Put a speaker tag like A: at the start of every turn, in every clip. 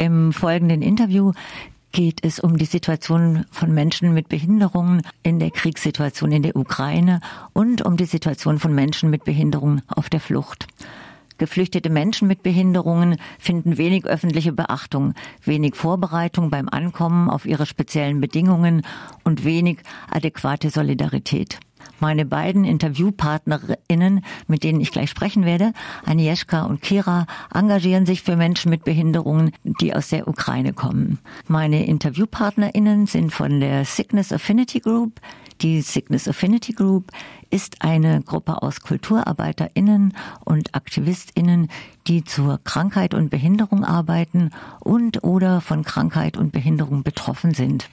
A: Im folgenden Interview geht es um die Situation von Menschen mit Behinderungen in der Kriegssituation in der Ukraine und um die Situation von Menschen mit Behinderungen auf der Flucht. Geflüchtete Menschen mit Behinderungen finden wenig öffentliche Beachtung, wenig Vorbereitung beim Ankommen auf ihre speziellen Bedingungen und wenig adäquate Solidarität. Meine beiden Interviewpartnerinnen, mit denen ich gleich sprechen werde, Agnieszka und Kira, engagieren sich für Menschen mit Behinderungen, die aus der Ukraine kommen. Meine Interviewpartnerinnen sind von der Sickness Affinity Group. Die Sickness Affinity Group ist eine Gruppe aus KulturarbeiterInnen und AktivistInnen, die zur Krankheit und Behinderung arbeiten und oder von Krankheit und Behinderung betroffen sind.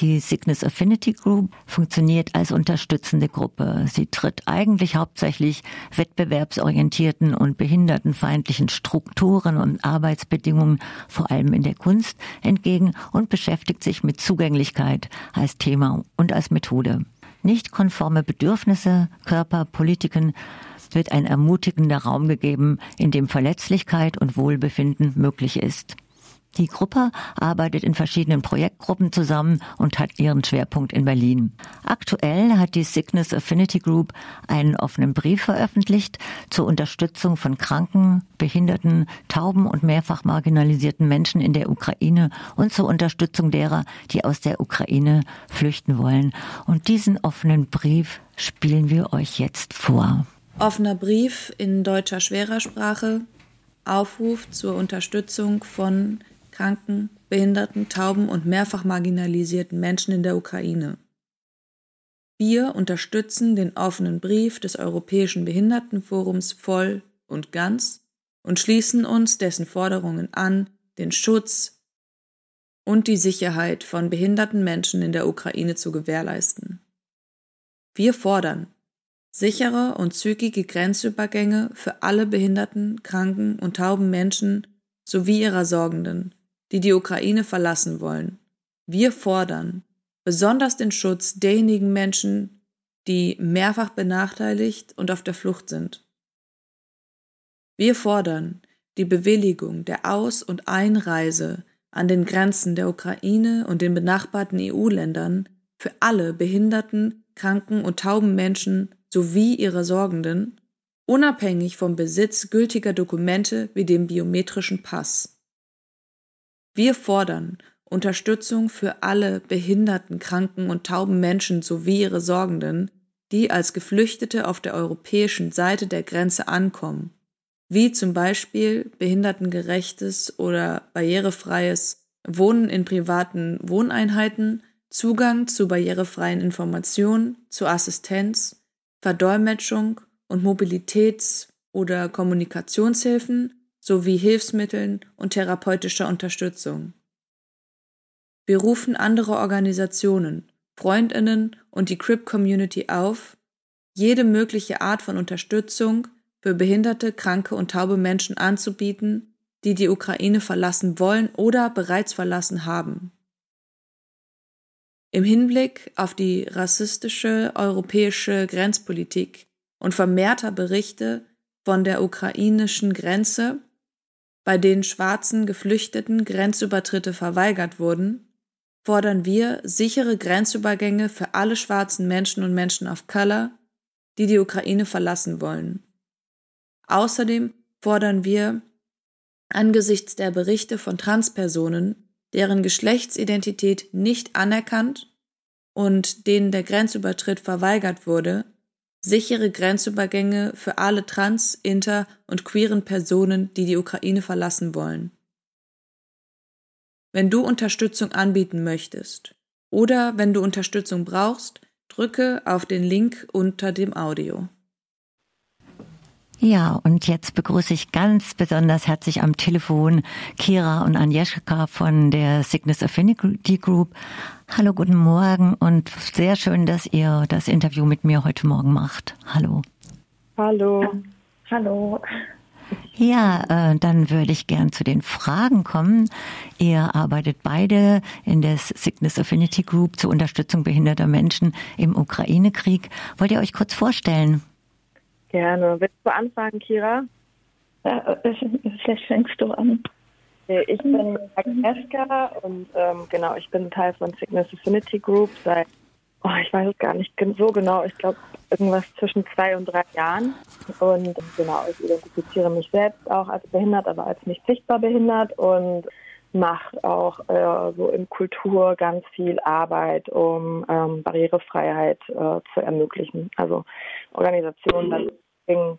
A: Die Sickness Affinity Group funktioniert als unterstützende Gruppe. Sie tritt eigentlich hauptsächlich wettbewerbsorientierten und behindertenfeindlichen Strukturen und Arbeitsbedingungen, vor allem in der Kunst, entgegen und beschäftigt sich mit Zugänglichkeit als Thema und als Methode. Nicht konforme Bedürfnisse, Körper, Politiken wird ein ermutigender Raum gegeben, in dem Verletzlichkeit und Wohlbefinden möglich ist. Die Gruppe arbeitet in verschiedenen Projektgruppen zusammen und hat ihren Schwerpunkt in Berlin. Aktuell hat die Sickness Affinity Group einen offenen Brief veröffentlicht zur Unterstützung von kranken, behinderten, tauben und mehrfach marginalisierten Menschen in der Ukraine und zur Unterstützung derer, die aus der Ukraine flüchten wollen. Und diesen offenen Brief spielen wir euch jetzt vor.
B: Offener Brief in deutscher schwerer Sprache. Aufruf zur Unterstützung von kranken, behinderten, tauben und mehrfach marginalisierten Menschen in der Ukraine. Wir unterstützen den offenen Brief des Europäischen Behindertenforums voll und ganz und schließen uns dessen Forderungen an, den Schutz und die Sicherheit von behinderten Menschen in der Ukraine zu gewährleisten. Wir fordern sichere und zügige Grenzübergänge für alle behinderten, kranken und tauben Menschen sowie ihrer Sorgenden die die Ukraine verlassen wollen. Wir fordern besonders den Schutz derjenigen Menschen, die mehrfach benachteiligt und auf der Flucht sind. Wir fordern die Bewilligung der Aus- und Einreise an den Grenzen der Ukraine und den benachbarten EU-Ländern für alle behinderten, kranken und tauben Menschen sowie ihre Sorgenden, unabhängig vom Besitz gültiger Dokumente wie dem biometrischen Pass. Wir fordern Unterstützung für alle behinderten, kranken und tauben Menschen sowie ihre Sorgenden, die als Geflüchtete auf der europäischen Seite der Grenze ankommen, wie zum Beispiel behindertengerechtes oder barrierefreies Wohnen in privaten Wohneinheiten, Zugang zu barrierefreien Informationen, zu Assistenz, Verdolmetschung und Mobilitäts- oder Kommunikationshilfen sowie Hilfsmitteln und therapeutischer Unterstützung. Wir rufen andere Organisationen, Freundinnen und die Crip Community auf, jede mögliche Art von Unterstützung für behinderte, kranke und taube Menschen anzubieten, die die Ukraine verlassen wollen oder bereits verlassen haben. Im Hinblick auf die rassistische europäische Grenzpolitik und vermehrter Berichte von der ukrainischen Grenze bei denen schwarzen Geflüchteten Grenzübertritte verweigert wurden, fordern wir sichere Grenzübergänge für alle schwarzen Menschen und Menschen of Color, die die Ukraine verlassen wollen. Außerdem fordern wir angesichts der Berichte von Transpersonen, deren Geschlechtsidentität nicht anerkannt und denen der Grenzübertritt verweigert wurde, sichere Grenzübergänge für alle trans-, inter- und queeren Personen, die die Ukraine verlassen wollen. Wenn du Unterstützung anbieten möchtest oder wenn du Unterstützung brauchst, drücke auf den Link unter dem Audio.
A: Ja, und jetzt begrüße ich ganz besonders herzlich am Telefon Kira und Agnieszka von der Sickness Affinity Group. Hallo, guten Morgen und sehr schön, dass ihr das Interview mit mir heute Morgen macht. Hallo.
C: Hallo. Hallo.
A: Ja, äh, dann würde ich gern zu den Fragen kommen. Ihr arbeitet beide in der Sickness Affinity Group zur Unterstützung behinderter Menschen im Ukraine-Krieg. Wollt ihr euch kurz vorstellen?
C: Gerne. Willst du anfangen, Kira?
D: Ja, vielleicht fängst du an.
C: Ich bin Agnieszka und ähm, genau, ich bin Teil von Sickness Affinity Group seit, oh, ich weiß es gar nicht so genau, ich glaube irgendwas zwischen zwei und drei Jahren. Und genau, ich identifiziere mich selbst auch als behindert, aber als nicht sichtbar behindert und mache auch äh, so in Kultur ganz viel Arbeit, um ähm, Barrierefreiheit äh, zu ermöglichen. Also Organisationen dann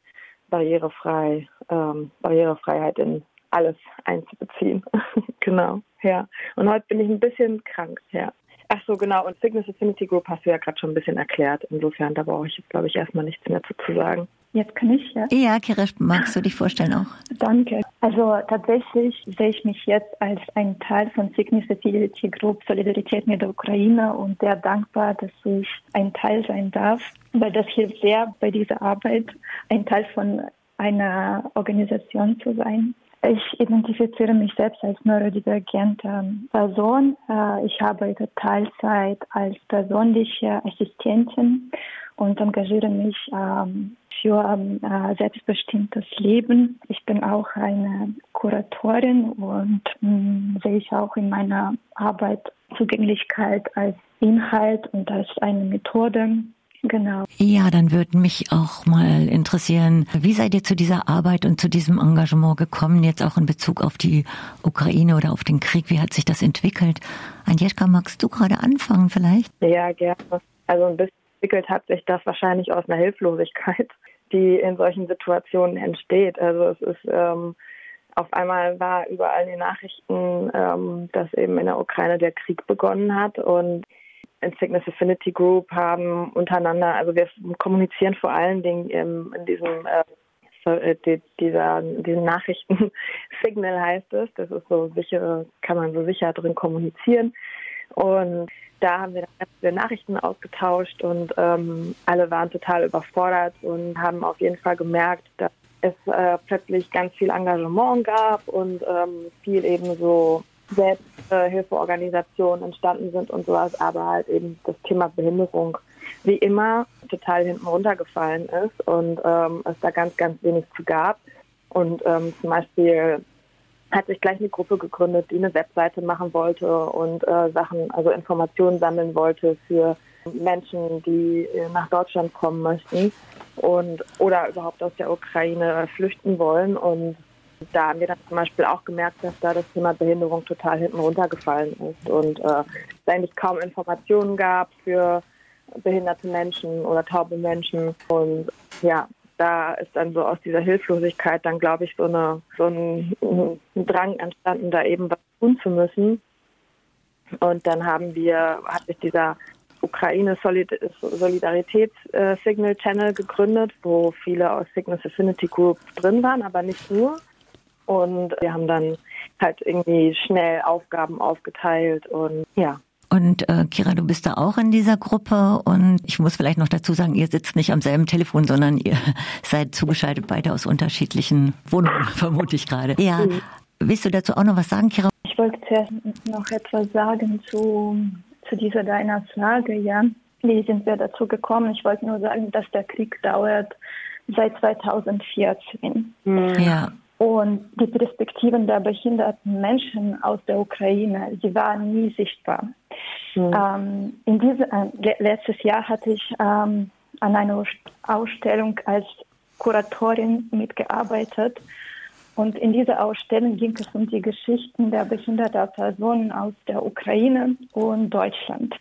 C: barrierefrei, ähm, Barrierefreiheit in alles einzubeziehen. genau, ja. Und heute bin ich ein bisschen krank, ja. Ach so, genau. Und Sickness Affinity Group hast du ja gerade schon ein bisschen erklärt. Insofern, da brauche ich jetzt, glaube ich, erstmal nichts mehr zu sagen.
D: Jetzt kann ich, ja.
A: Ja, Kirish, magst du dich vorstellen auch?
D: Danke. Also tatsächlich sehe ich mich jetzt als ein Teil von Sickness Affinity Group Solidarität mit der Ukraine und sehr dankbar, dass ich ein Teil sein darf, weil das hilft sehr bei dieser Arbeit, ein Teil von einer Organisation zu sein. Ich identifiziere mich selbst als neurodivergente Person. Äh, ich arbeite Teilzeit als persönliche Assistentin und engagiere mich ähm, für äh, selbstbestimmtes Leben. Ich bin auch eine Kuratorin und sehe ich auch in meiner Arbeit Zugänglichkeit als Inhalt und als eine Methode Genau.
A: Ja, dann würde mich auch mal interessieren, wie seid ihr zu dieser Arbeit und zu diesem Engagement gekommen, jetzt auch in Bezug auf die Ukraine oder auf den Krieg? Wie hat sich das entwickelt? Anjeschka, magst du gerade anfangen vielleicht?
C: Ja, gerne. Also ein bisschen entwickelt hat sich das wahrscheinlich aus einer Hilflosigkeit, die in solchen Situationen entsteht. Also es ist ähm, auf einmal war überall in den Nachrichten, ähm, dass eben in der Ukraine der Krieg begonnen hat und in Sickness Affinity Group haben untereinander, also wir kommunizieren vor allen Dingen im, in diesem äh, die, dieser, diesen Nachrichten Signal heißt es. Das ist so sicher, kann man so sicher drin kommunizieren. Und da haben wir ganz viele Nachrichten ausgetauscht und ähm, alle waren total überfordert und haben auf jeden Fall gemerkt, dass es äh, plötzlich ganz viel Engagement gab und ähm, viel eben so Selbsthilfeorganisationen entstanden sind und sowas, aber halt eben das Thema Behinderung wie immer total hinten runtergefallen ist und ähm, es da ganz, ganz wenig zu gab. Und ähm, zum Beispiel hat sich gleich eine Gruppe gegründet, die eine Webseite machen wollte und äh, Sachen, also Informationen sammeln wollte für Menschen, die äh, nach Deutschland kommen möchten und oder überhaupt aus der Ukraine flüchten wollen. Und da haben wir dann zum Beispiel auch gemerkt, dass da das Thema Behinderung total hinten runtergefallen ist und äh, es eigentlich kaum Informationen gab für behinderte Menschen oder taube Menschen. Und ja, da ist dann so aus dieser Hilflosigkeit dann, glaube ich, so, eine, so ein, ein Drang entstanden, da eben was tun zu müssen. Und dann haben wir, hat sich dieser Ukraine Solidaritäts Signal Channel gegründet, wo viele aus Sickness Affinity Group drin waren, aber nicht nur. Und wir haben dann halt irgendwie schnell Aufgaben aufgeteilt und ja.
A: Und äh, Kira, du bist da auch in dieser Gruppe und ich muss vielleicht noch dazu sagen, ihr sitzt nicht am selben Telefon, sondern ihr seid zugeschaltet beide aus unterschiedlichen Wohnungen, vermute ich gerade. Ja. Mhm. Willst du dazu auch noch was sagen, Kira?
D: Ich wollte zuerst noch etwas sagen zu, zu dieser deiner Frage, ja. Wie sind wir dazu gekommen? Ich wollte nur sagen, dass der Krieg dauert seit 2014.
A: Mhm. Ja.
D: Und die Perspektiven der behinderten Menschen aus der Ukraine, sie waren nie sichtbar. Mhm. Ähm, in diese, äh, letztes Jahr hatte ich ähm, an einer Ausstellung als Kuratorin mitgearbeitet. Und in dieser Ausstellung ging es um die Geschichten der behinderten Personen aus der Ukraine und Deutschland.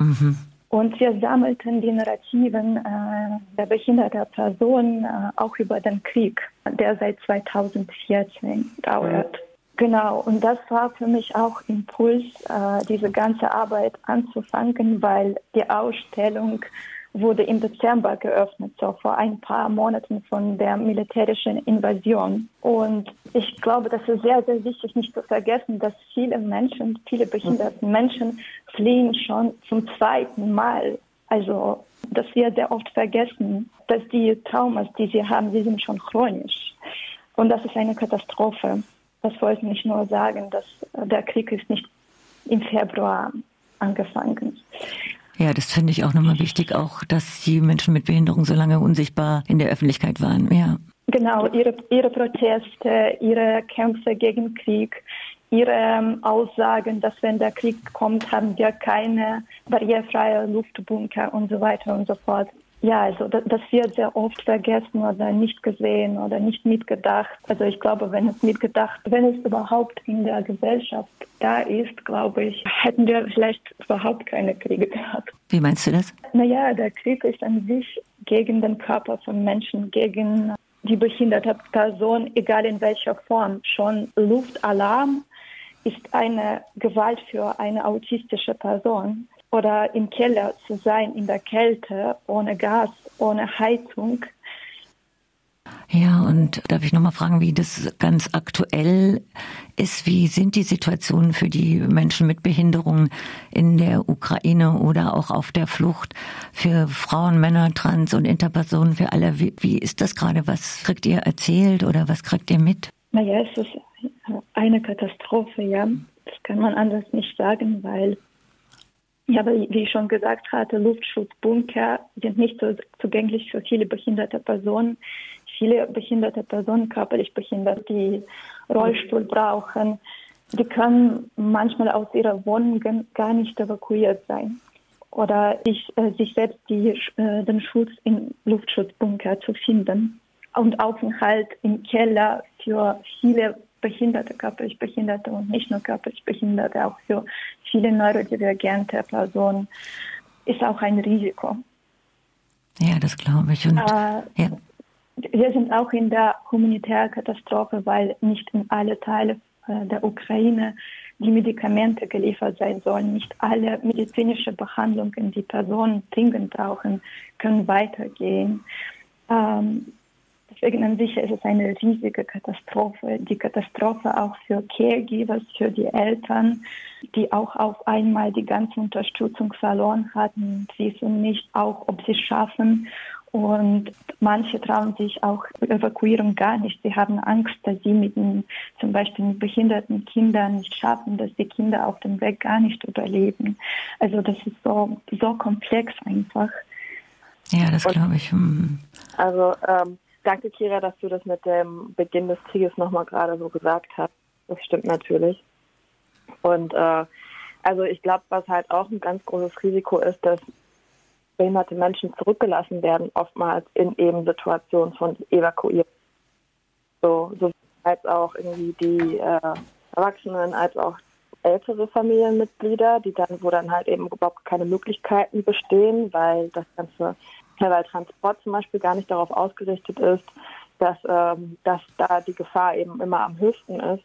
D: Mhm. Und wir sammelten die Narrativen äh, der behinderten Personen äh, auch über den Krieg, der seit 2014 dauert. Mhm. Genau, und das war für mich auch Impuls, äh, diese ganze Arbeit anzufangen, weil die Ausstellung wurde im Dezember geöffnet, so vor ein paar Monaten von der militärischen Invasion. Und ich glaube, das ist sehr, sehr wichtig, nicht zu vergessen, dass viele Menschen, viele behinderte Menschen fliehen schon zum zweiten Mal. Also, das wird sehr oft vergessen, dass die Traumas, die sie haben, die sind schon chronisch. Und das ist eine Katastrophe. Das wollte ich nur sagen, dass der Krieg ist nicht im Februar angefangen.
A: Ja, das finde ich auch nochmal wichtig, auch, dass die Menschen mit Behinderung so lange unsichtbar in der Öffentlichkeit waren. Ja.
D: Genau, ihre, ihre Proteste, ihre Kämpfe gegen Krieg, ihre ähm, Aussagen, dass wenn der Krieg kommt, haben wir keine barrierefreie Luftbunker und so weiter und so fort. Ja, also das, wird sehr oft vergessen oder nicht gesehen oder nicht mitgedacht. Also ich glaube, wenn es mitgedacht, wenn es überhaupt in der Gesellschaft da ist, glaube ich, hätten wir vielleicht überhaupt keine Kriege gehabt.
A: Wie meinst du das?
D: Naja, der Krieg ist an sich gegen den Körper von Menschen, gegen die behinderte Person, egal in welcher Form. Schon Luftalarm ist eine Gewalt für eine autistische Person oder im Keller zu sein, in der Kälte, ohne Gas, ohne Heizung.
A: Ja, und darf ich nochmal fragen, wie das ganz aktuell ist? Wie sind die Situationen für die Menschen mit Behinderungen in der Ukraine oder auch auf der Flucht für Frauen, Männer, Trans- und Interpersonen, für alle? Wie, wie ist das gerade? Was kriegt ihr erzählt oder was kriegt ihr mit?
D: Naja, es ist eine Katastrophe, ja. Das kann man anders nicht sagen, weil ja, wie ich schon gesagt hatte, Luftschutzbunker sind nicht so zugänglich für viele behinderte Personen. Viele behinderte Personen, körperlich behindert, die Rollstuhl brauchen, die können manchmal aus ihrer Wohnung gar nicht evakuiert sein oder sich, äh, sich selbst die, äh, den Schutz im Luftschutzbunker zu finden. Und Aufenthalt im Keller für viele Behinderte, körperlich Behinderte und nicht nur körperlich Behinderte, auch für viele neurodivergente Personen ist auch ein Risiko.
A: Ja, das glaube ich. Und,
D: äh, ja. Wir sind auch in der humanitären Katastrophe, weil nicht in alle Teile äh, der Ukraine die Medikamente geliefert sein sollen. Nicht alle medizinische Behandlungen, die Personen dringend brauchen, können weitergehen. Ähm, Deswegen an sich ist es eine riesige Katastrophe. Die Katastrophe auch für Caregivers, für die Eltern, die auch auf einmal die ganze Unterstützung verloren hatten, wissen nicht auch, ob sie es schaffen. Und manche trauen sich auch Evakuierung gar nicht. Sie haben Angst, dass sie mit den, zum Beispiel mit behinderten Kindern nicht schaffen, dass die Kinder auf dem Weg gar nicht überleben. Also das ist so, so komplex einfach.
A: Ja, das glaube ich. Hm.
C: Also ähm, Danke, Kira, dass du das mit dem Beginn des Krieges nochmal gerade so gesagt hast. Das stimmt natürlich. Und äh, also ich glaube, was halt auch ein ganz großes Risiko ist, dass behinderte Menschen zurückgelassen werden, oftmals in eben Situationen von Evakuierung. So, so als auch irgendwie die äh, Erwachsenen, als auch ältere Familienmitglieder, die dann, wo dann halt eben überhaupt keine Möglichkeiten bestehen, weil das ganze weil Transport zum Beispiel gar nicht darauf ausgerichtet ist, dass, ähm, dass da die Gefahr eben immer am höchsten ist.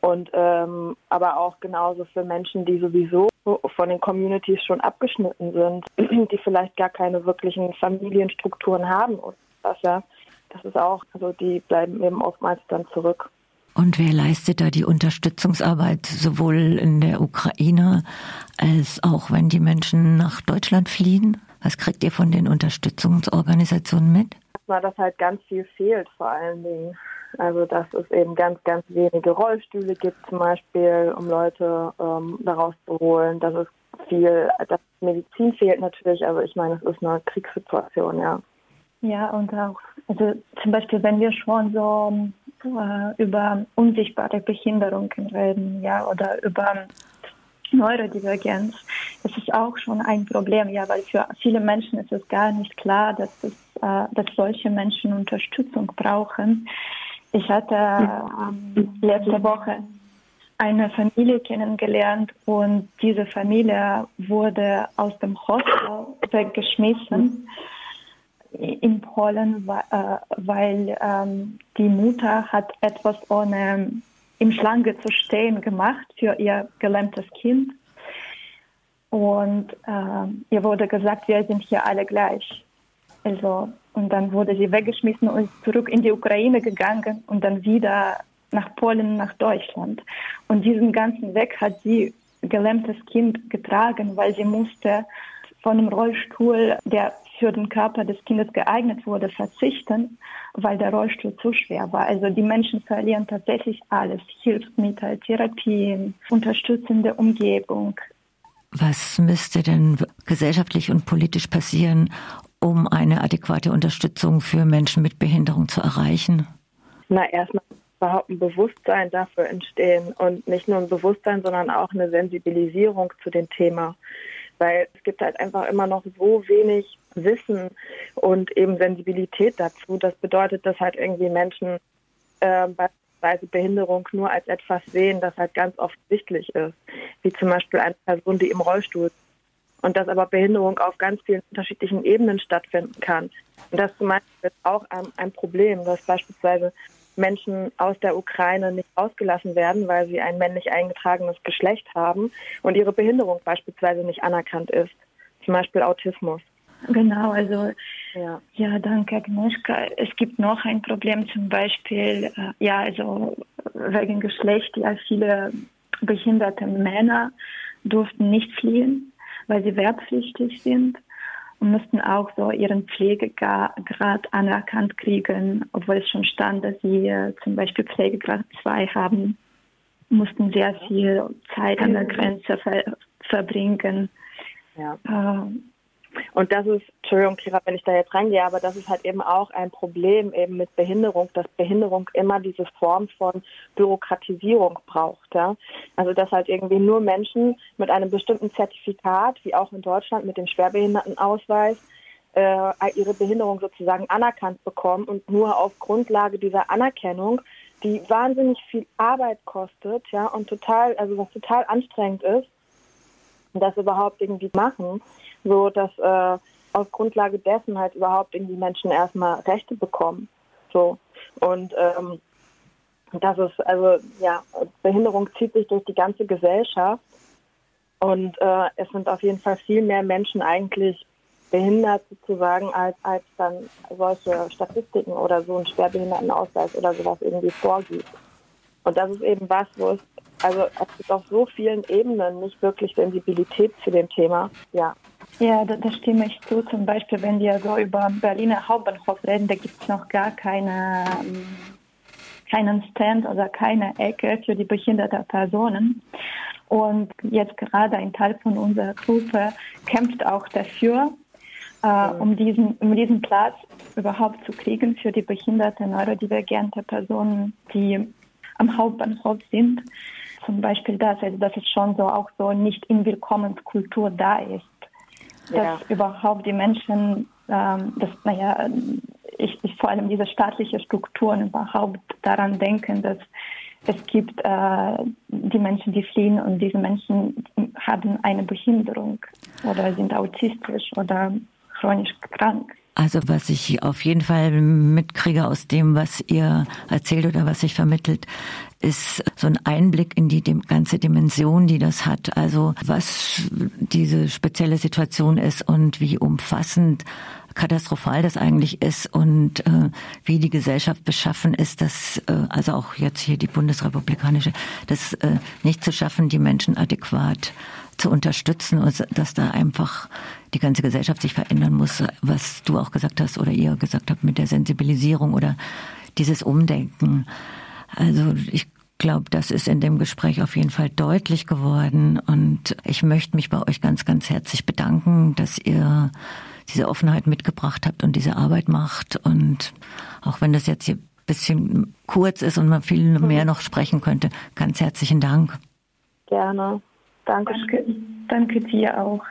C: Und ähm, aber auch genauso für Menschen, die sowieso von den Communities schon abgeschnitten sind, die vielleicht gar keine wirklichen Familienstrukturen haben und das ja, das ist auch, also die bleiben eben oftmals dann zurück.
A: Und wer leistet da die Unterstützungsarbeit sowohl in der Ukraine als auch wenn die Menschen nach Deutschland fliehen? Was kriegt ihr von den Unterstützungsorganisationen mit?
C: Dass halt ganz viel fehlt vor allen Dingen. Also dass es eben ganz, ganz wenige Rollstühle gibt zum Beispiel, um Leute ähm, daraus zu holen. Dass es viel, dass Medizin fehlt natürlich, aber ich meine, es ist eine Kriegssituation, ja.
D: Ja, und auch, also zum Beispiel, wenn wir schon so äh, über unsichtbare Behinderungen reden, ja, oder über Neurodivergenz. Das ist auch schon ein Problem, ja, weil für viele Menschen ist es gar nicht klar, dass, es, äh, dass solche Menschen Unterstützung brauchen. Ich hatte ähm, letzte Woche eine Familie kennengelernt und diese Familie wurde aus dem Hostel weggeschmissen in Polen, äh, weil ähm, die Mutter hat etwas ohne im Schlange zu stehen gemacht für ihr gelähmtes Kind. Und äh, ihr wurde gesagt, wir sind hier alle gleich. Also, und dann wurde sie weggeschmissen und zurück in die Ukraine gegangen und dann wieder nach Polen, nach Deutschland. Und diesen ganzen Weg hat sie gelähmtes Kind getragen, weil sie musste von einem Rollstuhl, der für den Körper des Kindes geeignet wurde, verzichten, weil der Rollstuhl zu schwer war. Also die Menschen verlieren tatsächlich alles. Hilfsmittel, Therapien, unterstützende Umgebung.
A: Was müsste denn gesellschaftlich und politisch passieren, um eine adäquate Unterstützung für Menschen mit Behinderung zu erreichen?
C: Na, erstmal überhaupt ein Bewusstsein dafür entstehen und nicht nur ein Bewusstsein, sondern auch eine Sensibilisierung zu dem Thema. Weil es gibt halt einfach immer noch so wenig Wissen und eben Sensibilität dazu. Das bedeutet, dass halt irgendwie Menschen äh, beispielsweise Behinderung nur als etwas sehen, das halt ganz offensichtlich ist. Wie zum Beispiel eine Person, die im Rollstuhl und dass aber Behinderung auf ganz vielen unterschiedlichen Ebenen stattfinden kann. Und das zum Beispiel ist auch ein, ein Problem, dass beispielsweise Menschen aus der Ukraine nicht ausgelassen werden, weil sie ein männlich eingetragenes Geschlecht haben und ihre Behinderung beispielsweise nicht anerkannt ist, zum Beispiel Autismus.
D: Genau, also ja, ja danke Agnieszka. Es gibt noch ein Problem, zum Beispiel, äh, ja, also wegen Geschlecht, ja, viele behinderte Männer durften nicht fliehen, weil sie wehrpflichtig sind und mussten auch so ihren Pflegegrad anerkannt kriegen, obwohl es schon stand, dass sie äh, zum Beispiel Pflegegrad 2 haben, mussten sehr viel Zeit an der Grenze ver verbringen.
C: Ja. Und das ist, Entschuldigung, Kira, wenn ich da jetzt reingehe, aber das ist halt eben auch ein Problem eben mit Behinderung, dass Behinderung immer diese Form von Bürokratisierung braucht. Ja? Also dass halt irgendwie nur Menschen mit einem bestimmten Zertifikat, wie auch in Deutschland mit dem Schwerbehindertenausweis, äh, ihre Behinderung sozusagen anerkannt bekommen und nur auf Grundlage dieser Anerkennung, die wahnsinnig viel Arbeit kostet, ja, und total, also was total anstrengend ist, das überhaupt irgendwie machen so dass äh, auf Grundlage dessen halt überhaupt irgendwie Menschen erstmal Rechte bekommen. So. Und ähm, das ist, also ja, Behinderung zieht sich durch die ganze Gesellschaft und äh, es sind auf jeden Fall viel mehr Menschen eigentlich behindert sozusagen, als, als dann solche Statistiken oder so einen Schwerbehindertenausweis oder sowas irgendwie vorgibt. Und das ist eben was, wo es, also es gibt auf so vielen Ebenen nicht wirklich Sensibilität zu dem Thema. Ja,
D: ja, da, da, stimme ich zu. Zum Beispiel, wenn wir so über Berliner Hauptbahnhof reden, da gibt es noch gar keine, ähm, keinen Stand oder keine Ecke für die behinderten Personen. Und jetzt gerade ein Teil von unserer Gruppe kämpft auch dafür, äh, um, diesen, um diesen Platz überhaupt zu kriegen für die behinderten neurodivergente Personen, die am Hauptbahnhof sind. Zum Beispiel das, also dass es schon so auch so nicht in Willkommenskultur da ist dass ja. überhaupt die Menschen, ähm, dass, naja, ich, ich vor allem diese staatlichen Strukturen überhaupt daran denken, dass es gibt äh, die Menschen, die fliehen und diese Menschen haben eine Behinderung oder sind autistisch oder chronisch krank.
A: Also was ich auf jeden Fall mitkriege aus dem, was ihr erzählt oder was sich vermittelt, ist so ein Einblick in die ganze Dimension, die das hat. Also was diese spezielle Situation ist und wie umfassend katastrophal das eigentlich ist und äh, wie die Gesellschaft beschaffen ist, dass äh, also auch jetzt hier die bundesrepublikanische, das äh, nicht zu schaffen, die Menschen adäquat zu unterstützen und dass da einfach die ganze Gesellschaft sich verändern muss, was du auch gesagt hast oder ihr gesagt habt mit der Sensibilisierung oder dieses Umdenken. Also ich glaube, das ist in dem Gespräch auf jeden Fall deutlich geworden und ich möchte mich bei euch ganz, ganz herzlich bedanken, dass ihr diese Offenheit mitgebracht habt und diese Arbeit macht und auch wenn das jetzt hier ein bisschen kurz ist und man viel mehr noch sprechen könnte, ganz herzlichen Dank.
C: Gerne. Danke.
D: Danke, danke dir auch.